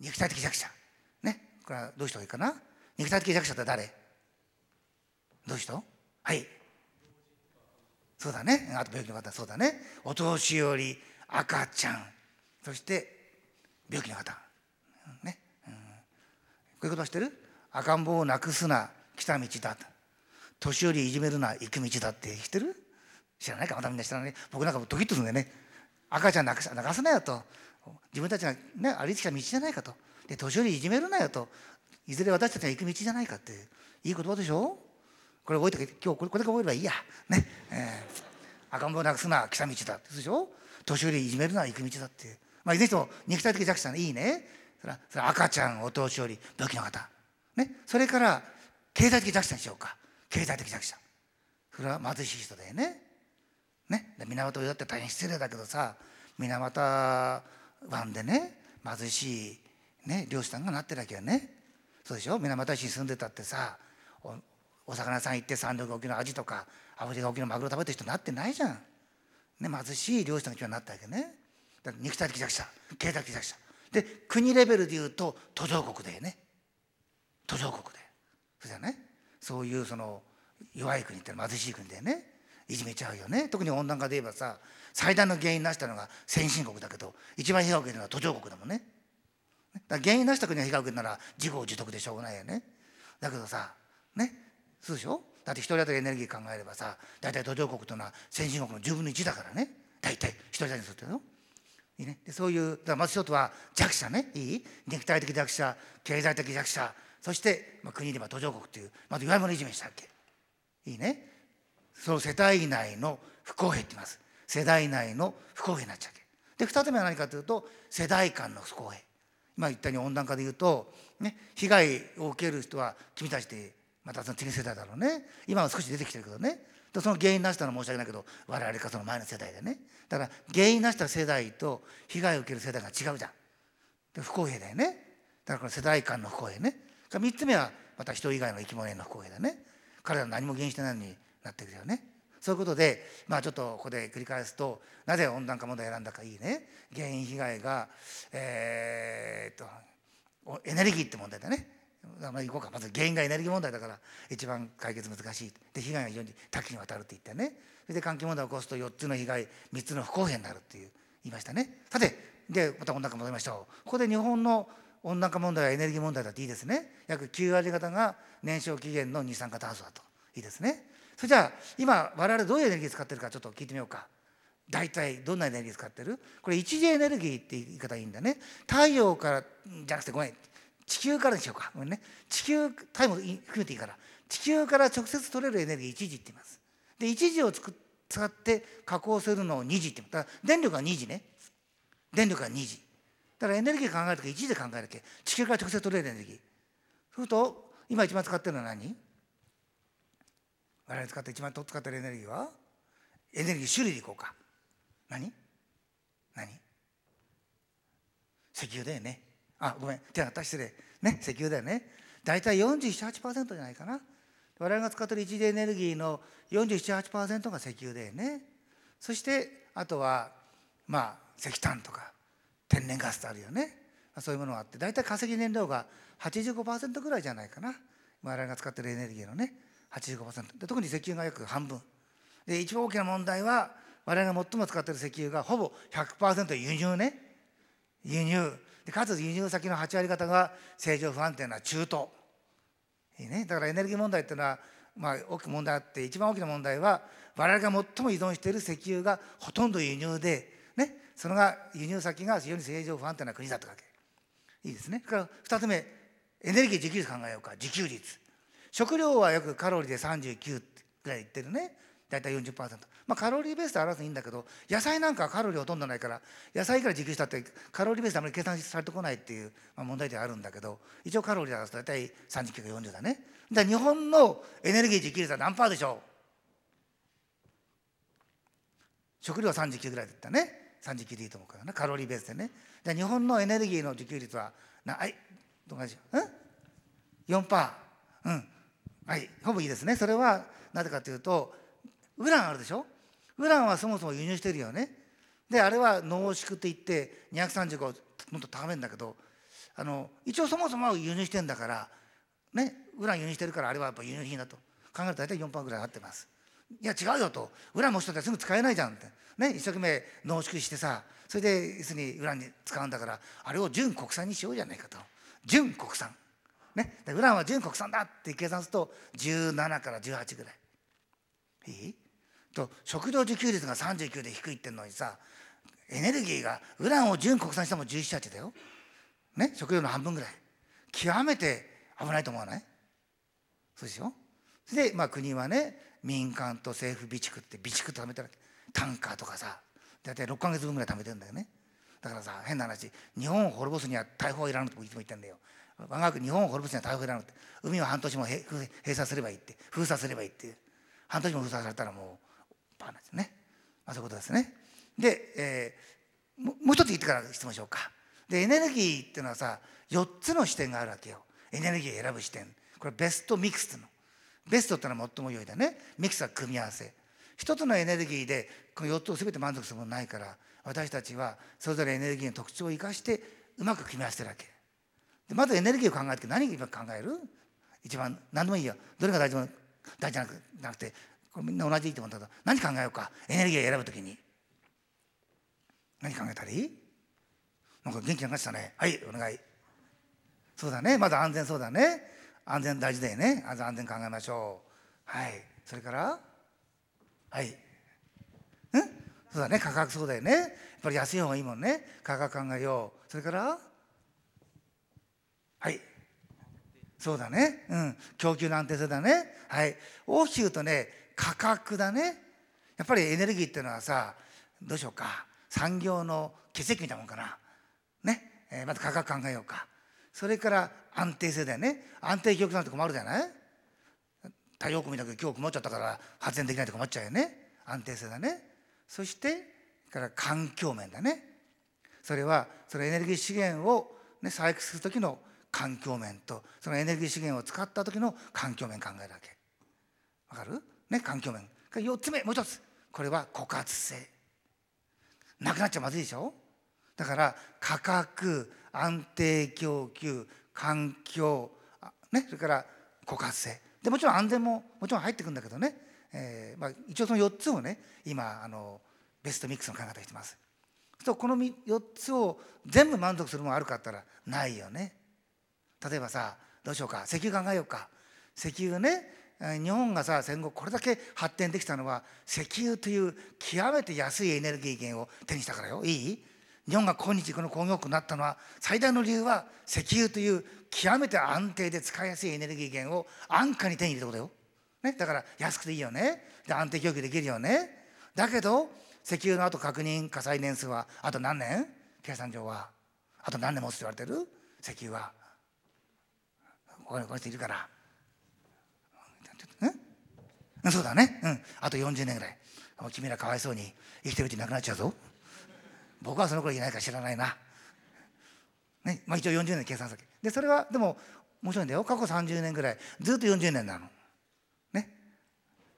肉体的弱者。ね。これはどういう人がいいかな？肉体的弱者って誰？どういう人？はい。そうだね。あと病気の方そうだね。お年寄り赤ちゃん。そして病気の方。ね、うん、こういうことは知ってる？赤ん坊をなくすな来た道だ年寄りいじめるな行く道だって。知ってる？知らないか？またみんな知らない。僕なんかドキッとするんだよね。赤ちゃん泣か泣かすなよと。自分たちが、ね、歩いてきた道じゃないかと。で年寄りいじめるなよと。いずれ私たちが行く道じゃないかって。いい言葉でしょ？これ覚えて今日これこれだけ覚えればいいや。ね、えー、赤ん坊なくすな来た道だでしょ？年寄りいじめるな行く道だって。まあいずれにしても肉体的弱者いいね。それはそれは赤ちゃんお年寄り病気の方。ね。それから経済的弱者にしようか。経済的弱者それは貧しい人だよね。ね。水俣病だって大変失礼だけどさ水俣湾でね貧しい、ね、漁師さんがなってるわけよね。そうでしょ？水俣市に住んでたってさお魚さん行って三陸沖のアジとかアフリカ沖のマグロ食べてる人になってないじゃん、ね、貧しい漁師さんが今日なったわけね。だから肉体的弱者経済的弱者。で国レベルでいうと途上国でね。途上国でそうじゃねそういうその弱い国って貧しい国でね。いじめちゃうよね。特に温暖化で言えばさ最大の原因なしたのが先進国だけど一番被害を受けるのは途上国だもんね。だ原因なした国が被害を受けるなら自業自得でしょうがないよね。だけどさねそうでしょ？だって一人当たりエネルギー考えればさ大体途上国というのは先進国の10分の1だからね。大体一人当たりにするとよ。いいね、でそういうだまず一つは弱者ね。いい？肉体的弱者経済的弱者。そして、まあ、国では途上国っていうまず弱い者いじめしたっけ。いいね。その世帯内の不公平って言います。世代内の不公平になっちゃうで2つ目は何かというと世代間の不公平。今言ったように温暖化でいうと、ね、被害を受ける人は君たちでまたその次世代だろうね。今は少し出てきてるけどね。でその原因なしたのは申し訳ないけど我々かその前の世代でね。だから原因なした世代と被害を受ける世代が違うじゃん。で不公平だよね。だからこの世代間の不公平ね。3つ目はまた人以外の生き物への不公平だね。彼らは何も原因してないのになってくるよね。そういうことでまあちょっとここで繰り返すとなぜ温暖化問題を選んだかいいね。原因被害がえー、っとエネルギーって問題だね。まあ、行こうか。まず原因がエネルギー問題だから一番解決難しい。で被害が非常に多岐にわたるって言ってね。それで環境問題を起こすと4つの被害3つの不公平になるっていう言いましたね。さてでまた温暖化戻りましょう。ここで日本の温暖化問題はエネルギー問題だっていいですね。約9割方が燃焼期限の二酸化炭素だと。いいですね。それじゃあ今我々どういうエネルギー使ってるかちょっと聞いてみようか。大体どんなエネルギー使ってる？これ一次エネルギーって言い方いいんだね。太陽からじゃなくてごめん地球からにしようか。ごめんね。地球タイム含めていいから。地球から直接取れるエネルギー一次って言います。で一次を使って加工するのを二次って言う。だから電力が二次ね。電力が二次。だからエネルギー考えるとき一時で考えるけ。地球から直接取れるエネルギー。そうすると今一番使ってるのは何？我々使って一番使ってるエネルギーは？エネルギー種類でいこうか。何？何？石油だよね。あごめん。手がった失礼ね？石油だよね。大体478%じゃないかな。我々が使ってる一次エネルギーの478%が石油だよね。そしてあとはまあ石炭とか天然ガスってあるよね。そういうものがあって大体化石燃料が85%ぐらいじゃないかな。我々が使ってるエネルギーのね。85%で特に石油が約半分。で一番大きな問題は我々が最も使っている石油がほぼ100%輸入ね。輸入。でかつ輸入先の8割方が正常不安定な中東。いい、ね、だからエネルギー問題っていうのは、まあ、大きな問題あって一番大きな問題は我々が最も依存している石油がほとんど輸入で、ね、そのが輸入先が非常に正常不安定な国だったわけ。いいですね。から2つ目。エネルギー自給率考えようか。自給率。食料はよくカロリーで39ぐらいいってるね。大体40%まあカロリーベースで表すいいんだけど野菜なんかはカロリーほとんどないから野菜から自給したってカロリーベースであまり計算されてこないっていう、まあ、問題であるんだけど一応カロリーで表すと大体39か40だね。だ日本のエネルギー自給率は何パーでしょう？食料は39ぐらいだったね。39でいいと思うからね。カロリーベースでね。で日本のエネルギーの自給率はなはいどうかしよう4パー。うん。はいほぼいいですね。それはなぜかというとウランあるでしょ？ウランはそもそも輸入してるよね。であれは濃縮って言って235をもっと高めるんだけどあの一応そもそも輸入してんだからねウラン輸入してるからあれはやっぱ輸入品だと。考えると大体4%ぐらい合ってます。いや違うよと。ウラン持ちとってすぐ使えないじゃんって。ね一生懸命濃縮してさそれで要するにウランに使うんだからあれを純国産にしようじゃないかと。純国産。ね。ウランは純国産だって計算すると17から18ぐらい。いいと食料自給率が39で低いってんのにさエネルギーがウランを純国産しても1718だよ、ね、食料の半分ぐらい。極めて危ないと思わない？そうですよそれで、まあ、国はね民間と政府備蓄って備蓄貯めてるわけ。タンカーとかさ大体6か月分ぐらい貯めてるんだよね。だからさ変な話日本を滅ぼすには大砲いらぬといつも言ってんだよ。我が国日本を滅ぼすには大砲いらぬって。海は半年も閉鎖すればいいって。封鎖すればいいって半年も封鎖されたらもうバーなんですね、まあ、そういうことですね。で、えー、もう一つ言ってから質問しようか。でエネルギーっていうのはさ4つの視点があるわけよ。エネルギーを選ぶ視点。これベストミックスっていうの。ベストってのは最も良いだね。ミックスは組み合わせ。一つのエネルギーでこの4つを全て満足するものないから私たちはそれぞれエネルギーの特徴を生かしてうまく組み合わせてるわけ。でまずエネルギーを考える時何を今考える？一番何でもいいよ。どれが大事大事じゃなくてこれみんな同じいいと思うんだけど何考えようか？エネルギーを選ぶ時に。何考えたらいい？なんか元気なかしたね。はいお願い。そうだね。まず安全そうだね。安全大事だよね。まず安全考えましょう。はい。それからはい。うん？そうだね。価格そうだよね。やっぱり安い方がいいもんね。価格考えよう。それからはい。そうだね。うん。供給の安定性だね。はい。大きく言うとね価格だね。やっぱりエネルギーっていうのはさどうしようか。産業の血液みたいなもんかな。ね、えー、まず価格考えようか。それから安定性だよね。安定供給なんて困るじゃない？太陽光見たけど今日曇っちゃったから発電できないと困っちゃうよね。安定性だね。そしてから環境面だね。それはそのエネルギー資源を、ね、採掘する時の環境面とそのエネルギー資源を使った時の環境面考えるわけ。わかる？ね環境面。4つ目もう一つ。これは枯渇性。なくなっちゃまずいでしょ？だから価格安定供給環境、ね、それから枯渇性。でもちろん安全ももちろん入ってくるんだけどね、えーまあ、一応その4つをね今あのベストミックスの考え方してます。とこの4つを全部満足するものあるかったらないよね。例えばさどうしようか。石油考えようか。石油ね日本がさ戦後これだけ発展できたのは石油という極めて安いエネルギー源を手にしたからよ。いい？日本が今日この工業国になったのは最大の理由は石油という極めて安定で使いやすいエネルギー源を安価に手に入れたことよ、ね、だから安くていいよね。で安定供給できるよね。だけど石油のあと確認火災年数はあと何年？計算上は。あと何年持つって言われてる？石油は。この人いるから。うん？そうだね。うん。あと40年ぐらい。君らかわいそうに生きてるうちに亡くなっちゃうぞ。僕はその頃いないか知らないな。ね？まあ、一応40年計算先。でそれはでも面白いんだよ。過去30年ぐらい。ずっと40年なの。ね？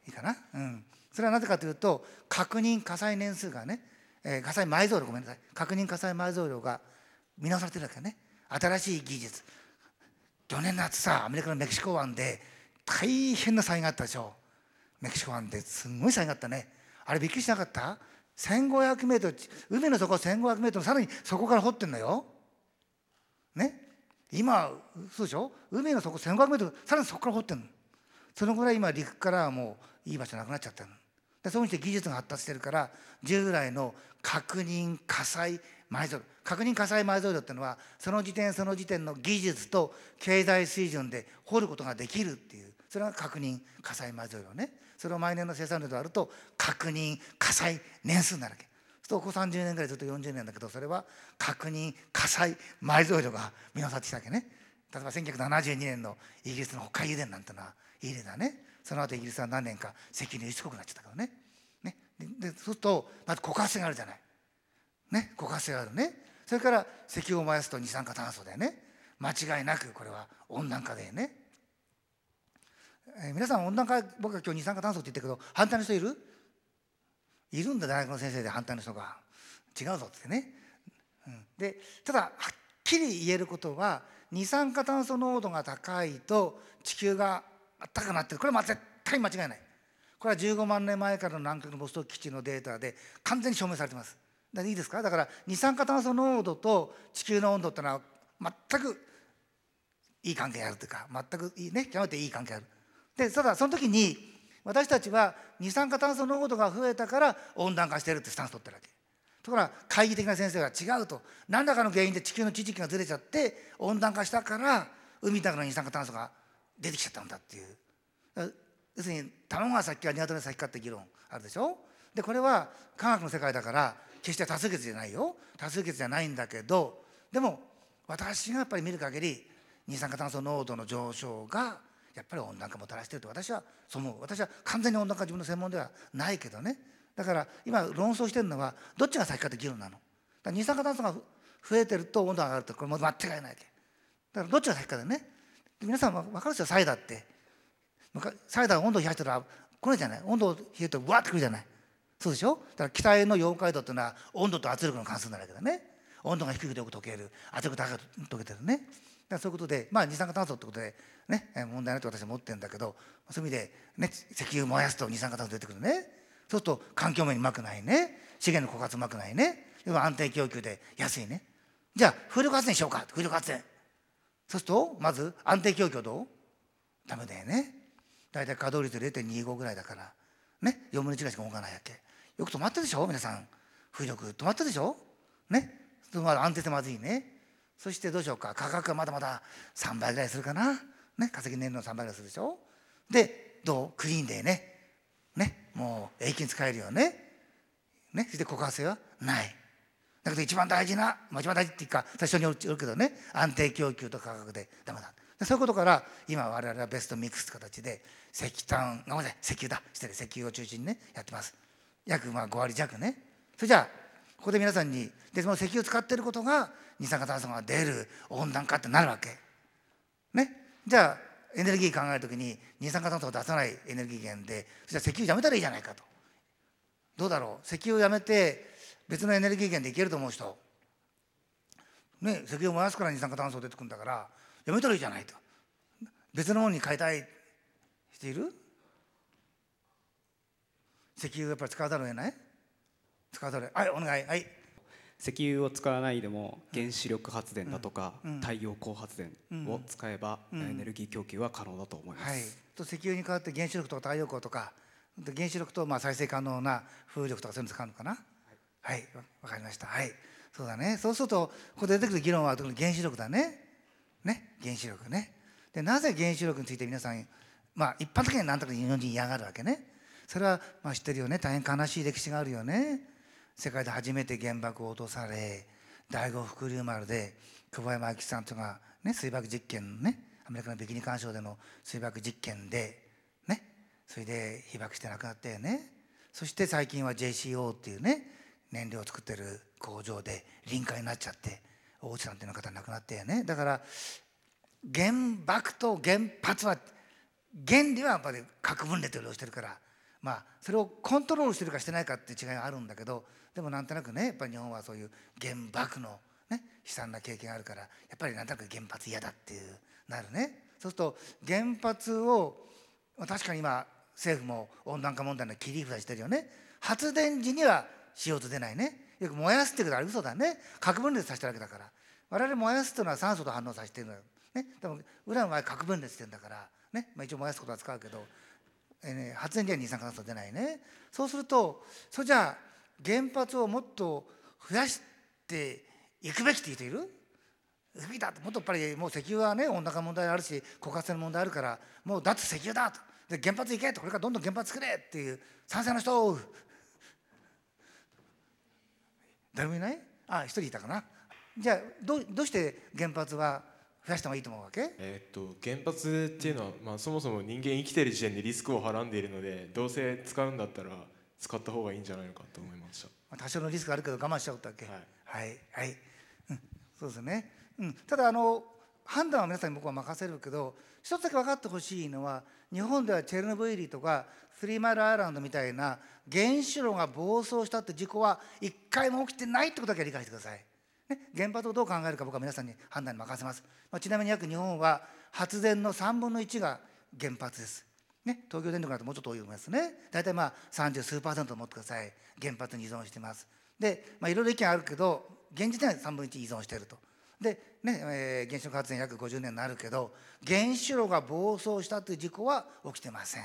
いいかな？うん。それはなぜかというと確認火災年数がね、えー、火災埋蔵量ごめんなさい。確認火災埋蔵量が見直されてるわけね。新しい技術。去年の夏さアメリカのメキシコ湾で大変な災害があったでしょメキシコ湾ですんごい災害あったね。あれびっくりしなかった？1500メートル海の底1500メートルさらにそこから掘ってんのよ。ね？今そうでしょ？海の底1500メートルさらにそこから掘ってんの。そのぐらい今陸からはもういい場所なくなっちゃってるでそういうふうにして技術が発達してるから従来の確認火災埋蔵確認火災埋蔵量っていうのはその時点その時点の技術と経済水準で掘ることができるっていうそれが確認火災埋蔵量ね。それを毎年の生産量であると確認火災年数になるわけ。そうするとここ30年ぐらいずっと40年だけどそれは確認火災埋蔵量が見直さってきたわけね。例えば1972年のイギリスの北海油田なんてのはいい例だね。その後イギリスは何年か石油の輸出国になっちゃったからね。ね。でそうするとまず枯渇性があるじゃない。ね枯渇性があるね。それから石油を燃やすと二酸化炭素だよね。間違いなくこれは温暖化だよね。えー、皆さん温暖化僕は今日二酸化炭素って言ってるけど反対の人いる？いるんだ大学の先生で反対の人が。違うぞってね、うん、でただはっきり言えることは二酸化炭素濃度が高いと地球が暖かくなってる。これは絶対間違いない。これは15万年前からの南極のボストン基地のデータで完全に証明されてます。だいいですかだから二酸化炭素濃度と地球の温度っていうのは全くいい関係あるというか全くいいね極めていい関係ある。でただその時に私たちは二酸化炭素濃度が増えたから温暖化してるってスタンス取ってるわけ。ところが懐疑的な先生が違うと。何らかの原因で地球の地軸がずれちゃって温暖化したから海の中の二酸化炭素が出てきちゃったんだっていう。要するに卵が先か鶏が先かって議論あるでしょ？でこれは科学の世界だから決して多数決じゃないよ。多数決じゃないんだけどでも私がやっぱり見る限り二酸化炭素濃度の上昇がやっぱり温暖化もたらしてると私はそう思う。私は完全に温暖化自分の専門ではないけどね。だから今論争してるのはどっちが先かって議論なの。二酸化炭素が増えてると温度が上がるとこれも間違いないわけ。だからどっちが先かだよね。皆さん分かるですよサイダーって。サイダーが温度を冷やしたらこれじゃない。温度を冷えるとわってくるじゃない。そうでしょ？だから北への溶解度っていうのは温度と圧力の関数なわけだね。温度が低くてよく溶ける。圧力高く溶けてるね。だそういうことで、まあ、二酸化炭素ってことで、ね、問題ないと私は思ってるんだけどそういう意味で、ね、石油燃やすと二酸化炭素出てくるね。そうすると環境面うまくないね。資源の枯渇うまくないね。要は安定供給で安いね。じゃあ風力発電しようか。風力発電。そうするとまず安定供給どう？ダメだよね。大体稼働率0.25ぐらいだから。ね4分の1ぐらいしか動かないわけ。よく止まったでしょ？皆さん。風力止まったでしょ？ね？安定してまずいね。そしてどうしようか？価格はまだまだ3倍ぐらいするかな、ね、化石燃料の3倍ぐらいするでしょ？でどう？クリーンでね。ね？もう永久に使えるよね。ね？そして枯渇性は？ない。だけど一番大事な、まあ、一番大事っていうか最初によるけどね。安定供給と価格で。ダメだ。そういうことから今我々はベストミックスって形で石炭ごめんなさい石油だ失礼石油を中心にねやってます約まあ5割弱ねそれじゃあここで皆さんにでその石油を使っていることが二酸化炭素が出る温暖化ってなるわけ。ね、じゃあエネルギー考える時に二酸化炭素を出さないエネルギー源でそしたら石油やめたらいいじゃないかと。どうだろう石油をやめて別のエネルギー源でいけると思う人。ね、石油を燃やすから二酸化炭素出てくるんだからやめたらいいじゃないと。別のものに変えたい人いる？石油やっぱり使わざるを得ない？使わざるはいお願い。はい。石油を使わないでも原子力発電だとか太陽光発電を使えばエネルギー供給は可能だと思います、はい、と石油に代わって原子力とか太陽光とか原子力とまあ再生可能な風力とかそういうの使うのかな？はい。わ、はい、かりました。はい。そうだね。そうするとここで出てくる議論は特に原子力だね。ね？原子力ね。でなぜ原子力について皆さんまあ一般的には何とか日本人嫌がるわけね。それはまあ知ってるよね。大変悲しい歴史があるよね。世界で初めて原爆を落とされ第五福竜丸で久保山明さんとか、ね、水爆実験ねアメリカのビキニ干渉での水爆実験でねそれで被爆して亡くなったよね。そして最近は JCO っていうね燃料を作ってる工場で臨界になっちゃって大内さんっていう方亡くなったよね。だから原爆と原発は原理はやっぱり核分裂をしてるからまあそれをコントロールしてるかしてないかっていう違いがあるんだけどでもなんとなくねやっぱり日本はそういう原爆の、ね、悲惨な経験があるからやっぱりなんとなく原発嫌だっていうなるね。そうすると原発を確かに今政府も温暖化問題の切り札してるよね。発電時には CO2 出ないね。よく燃やすっていうことは嘘だね。核分裂させたわけだから。我々燃やすっていうのは酸素と反応させてるのよ、ね、でも裏の場合核分裂してるんだから、ねまあ、一応燃やすことは使うけど、えーね、発電時は二酸化炭素出ないね。そうするとそれじゃあ原発をもっと増やしていくべきって人いる？不備だともっとやっぱりもう石油はね温暖化問題あるし枯渇の問題あるからもう脱石油だと。で原発行けと。これからどんどん原発作れっていう賛成の人誰もいない？あ一人いたかな。じゃあどどうして原発は増やした方がいいと思うわけ？えっと原発っていうのは、まあ、そもそも人間生きてる時点でリスクをはらんでいるのでどうせ使うんだったら使った方がいいんじゃないのかと思いました。多少のリスクあるけど我慢しちゃったっけ？はい、はい、はい、うん、そうですね。うん、ただあの判断は皆さんに僕は任せるけど、一つだけ分かってほしいのは、日本ではチェルノブイリとかスリーマイルアイランドみたいな原子炉が暴走したって事故は一回も起きてないってことだけ理解してください。ね、原発をどう考えるか僕は皆さんに判断に任せます、まあ、ちなみに約日本は発電の3分の1が原発です。ね、東京電力だともうちょっと多いと思いますね。大体まあ30数パーセント持ってください。原発に依存してます。で、まあ、いろいろ意見あるけど現時点は3分の1依存していると。で、ねえー、原子力発電約50年になるけど原子炉が暴走したという事故は起きてません。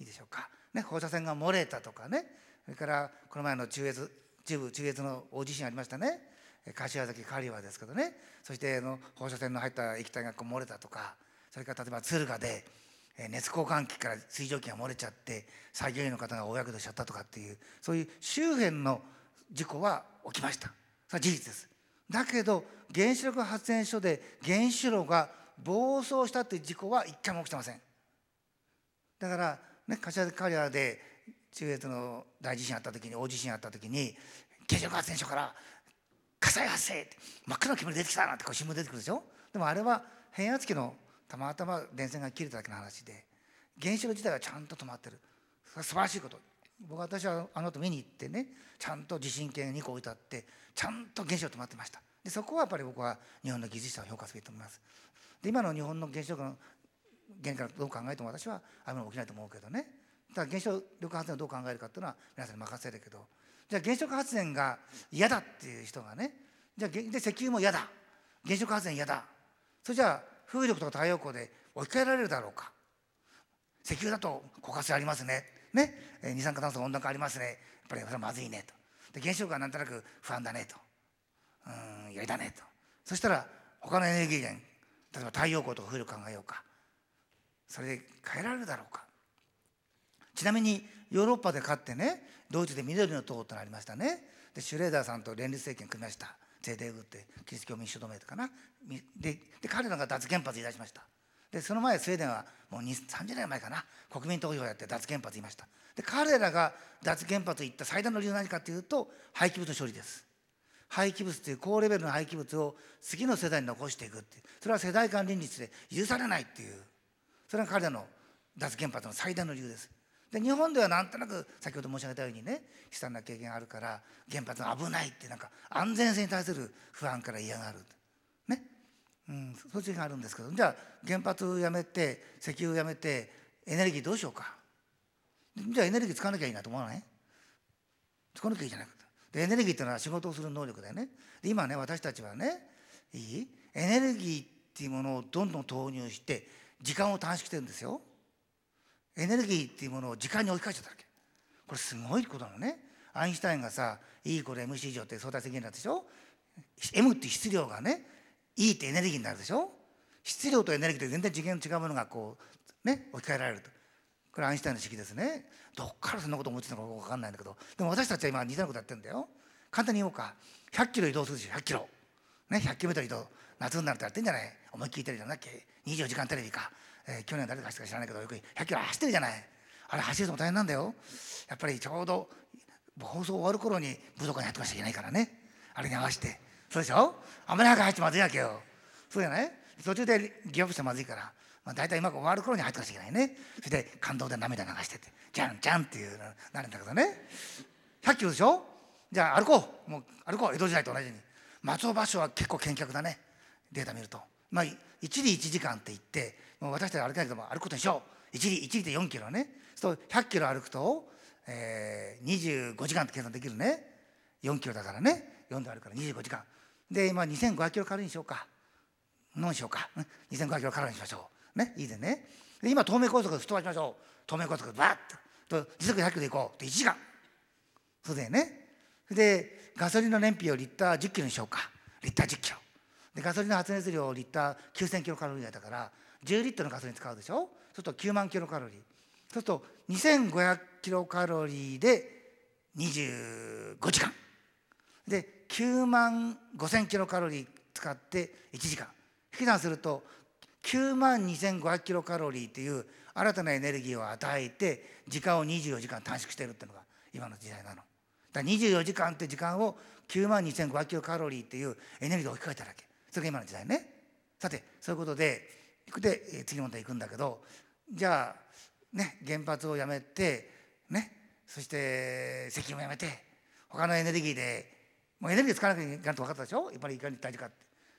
いいでしょうか、ね、放射線が漏れたとかね。それからこの前の中越中部中越の大地震ありましたね。柏崎刈羽ですけどね。そしての放射線の入った液体がこう漏れたとかそれから例えば敦賀で熱交換器から水蒸気が漏れちゃって作業員の方が大やけどしちゃったとかっていうそういう周辺の事故は起きました。それは事実です。だけど原子力発電所で原子炉が暴走したっていう事故は一回も起きてません。だからね柏崎刈羽で中越の大地震あった時に大地震あった時に原子力発電所から火災発生真っ赤な煙出てきたなんてこう新聞出てくるでしょ？でもあれは変圧器のたまたま電線が切れただけの話で原子炉自体はちゃんと止まってる。素晴らしいこと。僕私はあの後見に行ってねちゃんと地震計2個置いてあってちゃんと原子炉止まってました。でそこはやっぱり僕は日本の技術者を評価すべきと思います。で今の日本の原子力の原からどう考えても私はああいうの起きないと思うけどね。ただ原子力発電をどう考えるかっていうのは皆さんに任せるけどじゃあ原子力発電が嫌だっていう人がねじゃあで石油も嫌だ。原子力発電嫌だ。それじゃあ風力とか太陽光で置き換えられるだろうか。石油だと枯渇ありますね。ね。二酸化炭素温暖化ありますね。やっぱりそれはまずいね。と。で原子力はなんとなく不安だねと。うんやりだねと。そしたら他のエネルギー源例えば太陽光とか風力考えようか。それで変えられるだろうか。ちなみにヨーロッパで勝ってねドイツで緑の党となりましたね。でシュレーダーさんと連立政権組みました。ゼーデグってキリスト教民主同盟とかな。でで彼らが脱原発言い出しました。でその前スウェーデンはもう30年前かな。国民投票やって脱原発言いました。で彼らが脱原発言った最大の理由は何かというと廃棄物処理です。廃棄物という高レベルの廃棄物を次の世代に残していくっていう。それは世代間倫理で許されないっていう。それが彼らの脱原発の最大の理由です。で日本ではなんとなく先ほど申し上げたようにね悲惨な経験あるから原発が危ないってなんか安全性に対する不安から嫌がる。ね、うん、そういうがあるんですけどじゃあ原発やめて石油やめてエネルギーどうしようか。じゃあエネルギー使わなきゃいいなと思わない？使わなきゃいいじゃないかとでエネルギーっていうのは仕事をする能力だよね。で今ね私たちはねいい？エネルギーっていうものをどんどん投入して時間を短縮してるんですよ。エネルギーっていうものを時間に置き換えちゃったわけ。これすごいことなのね。アインシュタインがさ E イコール MC 以上って相対性原理でしょ？M って質量がね E ってエネルギーになるでしょ？質量とエネルギーって全然次元違うものがこうね置き換えられると。これアインシュタインの式ですね。どっからそんなこと思ってたのか分かんないんだけど。でも私たちは今似たようなことやってるんだよ。簡単に言おうか。100キロ移動するでしょ？100キロ。ね100キロメートル移動。夏になるとやってんじゃない？思いっきりテレビじゃなっけ24時間テレビか。えー、去年誰かしか知らないけどよく100キロ走ってるじゃない。あれ走るのも大変なんだよ。やっぱりちょうど放送終わる頃に武道館に入ってましちゃいけないからね。あれに合わせて。そうでしょ？あんまり早く入ってまずいわけよ。そうじゃない？途中でギアップしてまずいから、まあ、大体うまく終わる頃に入ってましちゃいけないね。それで感動で涙流してて。じゃんじゃんっていうなるんだけどね。100キロでしょ？じゃあ歩こう。もう歩こう。江戸時代と同じに。松尾芭蕉は結構見客だね。データ見ると。まあ一里1時間って言ってもう私たち歩けないけども歩くことにしよう。一里一里で4キロね。そう100キロ歩くと、えー、25時間って計算できるね。4キロだからね。4であるから25時間。で今2500キロカロリーにしようか。何しようか。2500キロカロリーにしましょう。ね。いいでね。で今東名高速吹っ飛ばしましょう。東名高速バッと。時速100キロで行こう。って1時間。そうだよね。でガソリンの燃費をリッター10キロにしようか。リッター10キロ。でガソリンの発熱量リッター9000キロカロリーだから10リットルのガソリン使うでしょ？そうすると9万キロカロリー。そうすると2500キロカロリーで25時間。で9万5000キロカロリー使って1時間。引き算すると9万2500キロカロリーっていう新たなエネルギーを与えて時間を24時間短縮してるっていうのが今の時代なの。だから24時間って時間を9万2500キロカロリーっていうエネルギーを置き換えただけ。それが今の時代ね。さてそういうことでで次の問題行くんだけどじゃあね原発をやめてねそして石油もやめて他のエネルギーでもうエネルギー使わなきゃいけないと分かったでしょ？やっぱりいかに大事かって。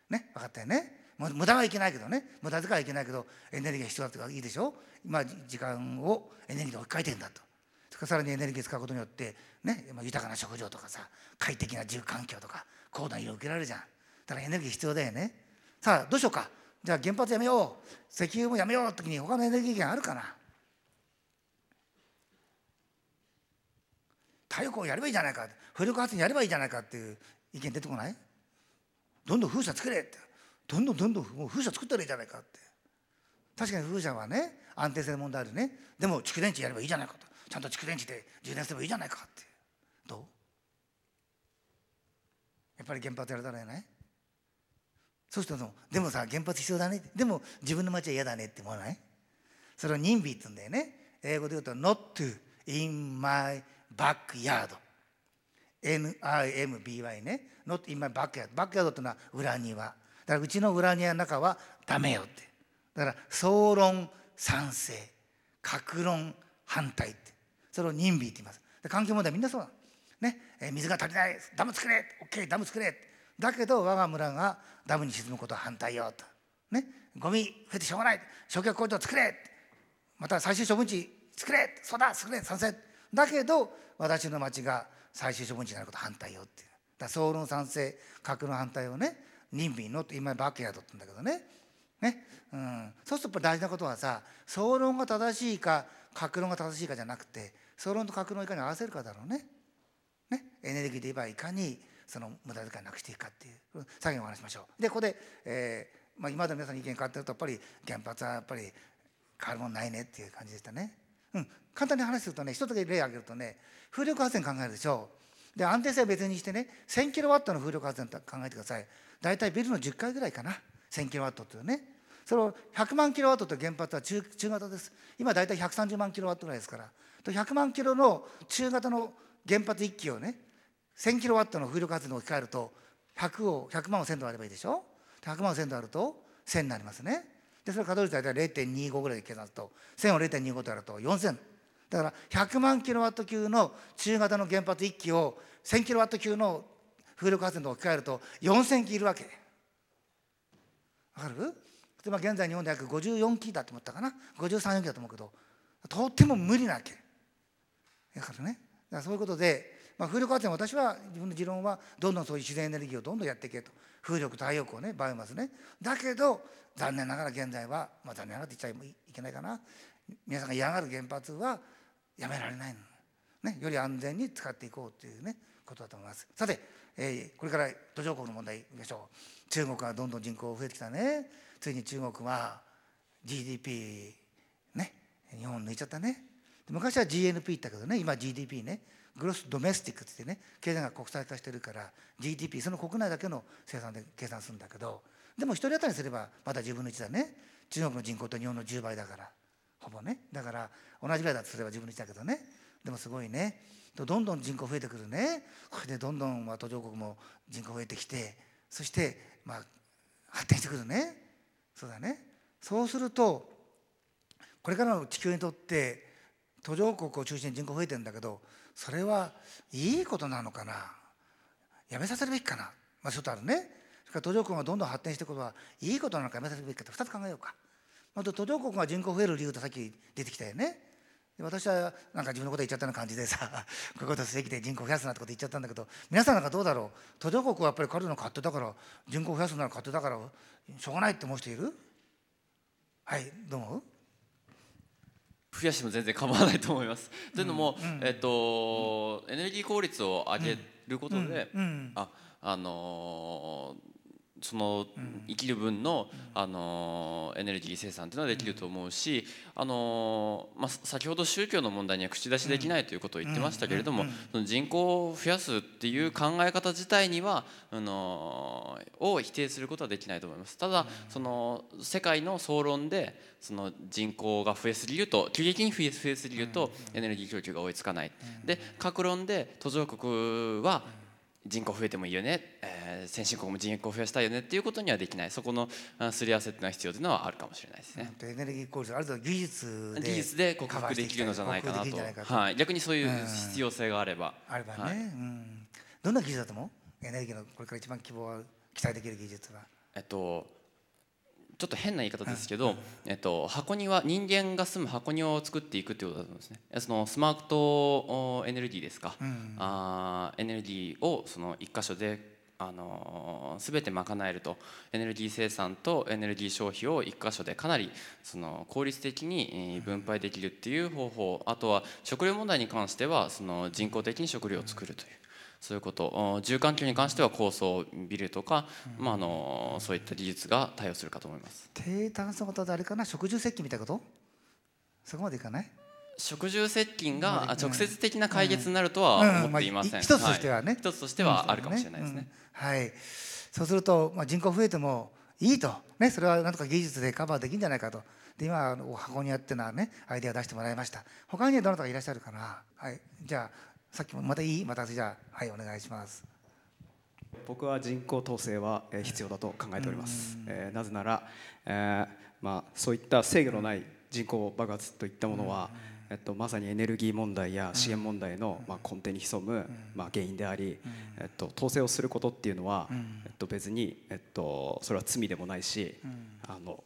ね分かったよね。無駄はいけないけどね。無駄遣いはいけないけどエネルギーが必要だっていいでしょ？今時間をエネルギーで置き換えてんだと。それからさらにエネルギー使うことによってね豊かな食料とかさ快適な住環境とか高度な医療を受けられるじゃん。だからエネルギー必要だよね。さあどうしようか。じゃあ原発やめよう。石油もやめようって時に他のエネルギー源あるかな。太陽光やればいいじゃないか。風力発電やればいいじゃないかっていう意見出てこない？どんどん風車作れって。どんどんどんどんもう風車作ったらいいじゃないかって。確かに風車はね安定性の問題あるね。でも蓄電池やればいいじゃないかと。ちゃんと蓄電池で充電すればいいじゃないかって。どう？やっぱり原発やれたらやない？そうするとでもさ原発必要だね。でも自分の町は嫌だねって思わない？それを NIMBY って言うんだよね。英語で言うと Not in my backyard NIMBY ね。Not in my backyard バックヤードっていうのは裏庭。だからうちの裏庭の中はダメよって。だから総論賛成。格論反対って。それを NIMBY って言います。環境問題みんなそうなの。ね、え水が足りない。ダム作れ。OK ダム作れ。だけど我が村がダムに沈むことは反対よと。ね。ゴミ増えてしょうがない。焼却工場作れ。また最終処分地作れ。そうだ。作れ。賛成。だけど私の町が最終処分地になること反対よっていう。だ総論賛成核の反対をね任備のって今バックヤードって言うんだけどね。ね、うん、そうすると大事なことはさ総論が正しいか核論が正しいかじゃなくて総論と核論をいかに合わせるかだろうね。ね。エネルギーで言えばいかにその無駄遣いなくしていくかっていう作業をお話しましょう。でここで、えーまあ、今まで皆さんの意見変わってるとやっぱり原発はやっぱり変わるもんないねっていう感じでしたね。うん、簡単に話するとね一つだけ例を挙げるとね風力発電考えるでしょ。うで安定性は別にしてね1000キロワットの風力発電と考えてください。大体ビルの10階ぐらいかな。1000キロワットっていうね。その100万キロワットと原発は中中型です。今大体130万キロワットぐらいですから。100万キロの中型の原発1基をね1000キロワットの風力発電を置き換えると100を100万を1000度あればいいでしょ？100万を1000度あると1000になりますね。でそれ稼働率大体0.25ぐらいで計算すると1000を0.25とやると4000だから100万キロワット級の中型の原発1基を1000キロワット級の風力発電と置き換えると4000基いるわけ。わかる？例えば現在日本で約54基だと思ったかな？53、4基だと思うけどとっても無理なわけ。だからね？だからそういうことでまあ、風力発電私は自分の持論はどんどんそういう自然エネルギーをどんどんやっていけと。風力太陽光ねバイオマスね。だけど残念ながら現在は、まあ、残念ながらって言っちゃいけないかな。皆さんが嫌がる原発はやめられないの、ね、より安全に使っていこうというねことだと思います。さて、えー、これから途上国の問題いきましょう。中国はどんどん人口増えてきたね。ついに中国は GDP ね日本抜いちゃったね。昔は GNP 言ったけどね今 GDP ねグロスドメスティックって言ってね経済が国際化してるから GDP その国内だけの生産で計算するんだけどでも1人当たりすればまだ10分の1だね。中国の人口と日本の10倍だからほぼね。だから同じぐらいだとすれば10分の1だけどね。でもすごいね。どんどん人口増えてくるね。これでどんどん途上国も人口増えてきてそしてまあ発展してくるね。そうだね。そうするとこれからの地球にとって途上国を中心に人口増えてるんだけどそれはいいことなのかな？やめさせるべきかな、まあ、ちょっとあるね。それから途上国がどんどん発展していくことはいいことなのかやめさせるべきかと2つ考えようか。まず途上国が人口増える理由とさっき出てきたよね。私はなんか自分のこと言っちゃったような感じでさ こういうことすべきで人口増やすなってこと言っちゃったんだけど皆さんなんかどうだろう？途上国はやっぱり彼の勝手だから人口増やすなら勝手だからしょうがないって思う人いる？はいどう思う？増やしても全然構わないと思います。というのも、えっと、エネルギー効率を上げることで、ああのその生きる分の、あのエネルギー生産というのはできると思うし、あのまあ、先ほど宗教の問題には口出しできないということを言ってましたけれども、その人口を増やすっていう考え方自体にはあのを否定することはできないと思います。ただその世界の総論でその人口が増えすぎると急激に増え増えすぎるとエネルギー供給が追いつかない。で各論で途上国は人口増えてもいいよね、えー、先進国も人口増やしたいよね。っていうことにはできない。そこのすり合わせっていうのは必要というのはあるかもしれないですね。エネルギー効率ある程度技術で技術で克服できるのじゃないかなと。はい、逆にそういう必要性があれば。あればね、はい。うん、どんな技術だと思う？エネルギーのこれから一番希望は期待できる技術は。えっとちょっと変な言い方ですけど、えっと、箱庭人間が住む箱庭を作っていくっていうことだと思うんですね。そのスマートエネルギーですか、うん、あエネルギーをその一箇所であの全て賄えると。エネルギー生産とエネルギー消費を一箇所でかなりその効率的に分配できるっていう方法。あとは食料問題に関してはその人工的に食料を作るというそういうこと。住環境に関しては高層ビルとか、まあ、あのそういった技術が対応するかと思います。低炭素型であれかな食住接近みたいなこと？そこまでいかない？食住接近が直接的な解決になるとは思っていません、一つとしてはね、はい、一つとしてはあるかもしれないですね、はい。そうすると、まあ、人口増えてもいいと、ね、それはなんとか技術でカバーできるんじゃないかと。で今箱にやってのねアイデアを出してもらいました。他にはどなたがいらっしゃるかな？はい。じゃあさっきもまたいい？またじゃあはいお願いします。僕は人口統制は必要だと考えております、えー、なぜなら、えーまあ、そういった制御のない人口爆発といったものは、えっと、まさにエネルギー問題や資源問題の、まあ、根底に潜む、まあ、原因であり、えっと、統制をすることっていうのは、えっと、別に、えっと、それは罪でもないし、あの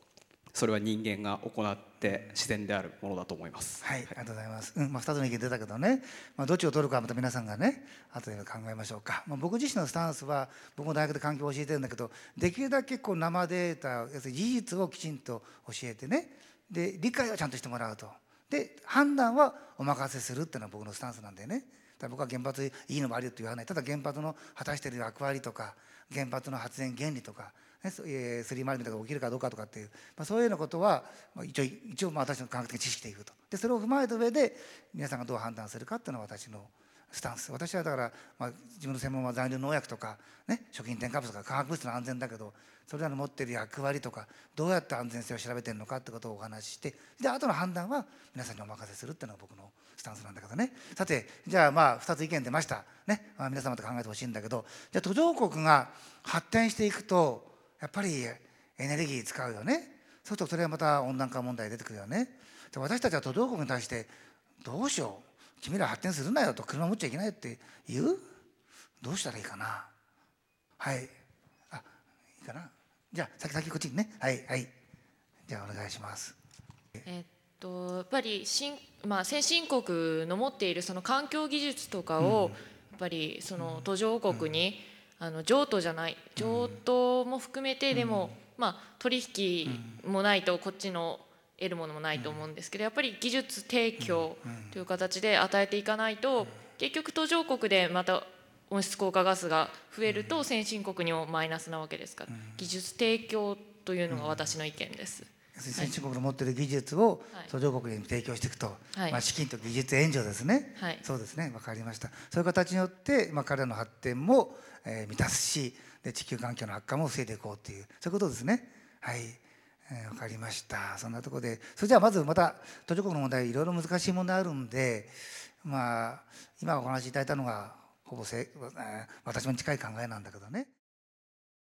それは人間が行って自然であるものだと思います。はい、ありがとうございます。うん、まあ二つの意見出たけどね、まあどっちを取るかまた皆さんがね、後で考えましょうか。まあ僕自身のスタンスは、僕も大学で環境を教えてるんだけど、できるだけこう生データ、要するに事実をきちんと教えてね、で理解をちゃんとしてもらうと。で判断はお任せするっていうのは僕のスタンスなんでね。僕は原発いいのもあるよって言わない。ただ原発の果たしている役割とか、原発の発電原理とか。ね、スリーマルとか起きるかどうかとかっていう、まあ、そういうようなことは、まあ、一応一応まあ私の科学的知識でいくとでそれを踏まえた上で皆さんがどう判断するかっていうのは私のスタンス私はだから、まあ、自分の専門は残留農薬とか、ね、食品添加物とか化学物質の安全だけどそれらの持ってる役割とかどうやって安全性を調べてるのかってことをお話ししてで後の判断は皆さんにお任せするっていうのが僕のスタンスなんだけどね。さてじゃあまあ2つ意見出ました、ね。まあ、皆様と考えてほしいんだけど。じゃあ途上国が発展していくとやっぱりエネルギー使うよね。そうするとそれはまた温暖化問題出てくるよね。で私たちは途上国に対してどうしよう。君ら発展するなよと。車持っちゃいけないって言う？どうしたらいいかな？はい。あいいかな？じゃあ先先こっちにね。はいはい。じゃあお願いします。えっとやっぱり新、まあ、先進国の持っているその環境技術とかを、やっぱりその途上国に、あの譲渡じゃない譲渡も含めてでも、まあ、取引もないとこっちの得るものもないと思うんですけどやっぱり技術提供という形で与えていかないと結局途上国でまた温室効果ガスが増えると先進国にもマイナスなわけですから技術提供というのが私の意見です。先進国の持っている技術を途上国に提供していくと、はい、まあ、資金と技術援助ですね、はい、そうですね。分かりました。そういう形によって、まあ、彼らの発展も、えー、満たすしで地球環境の悪化も防いでいこうというそういうことですね。はい、えー、分かりました。そんなところでそれじゃあまずまた途上国の問題いろいろ難しい問題あるんでまあ今お話しいただいたのがほぼせ、えー、私も近い考えなんだけどね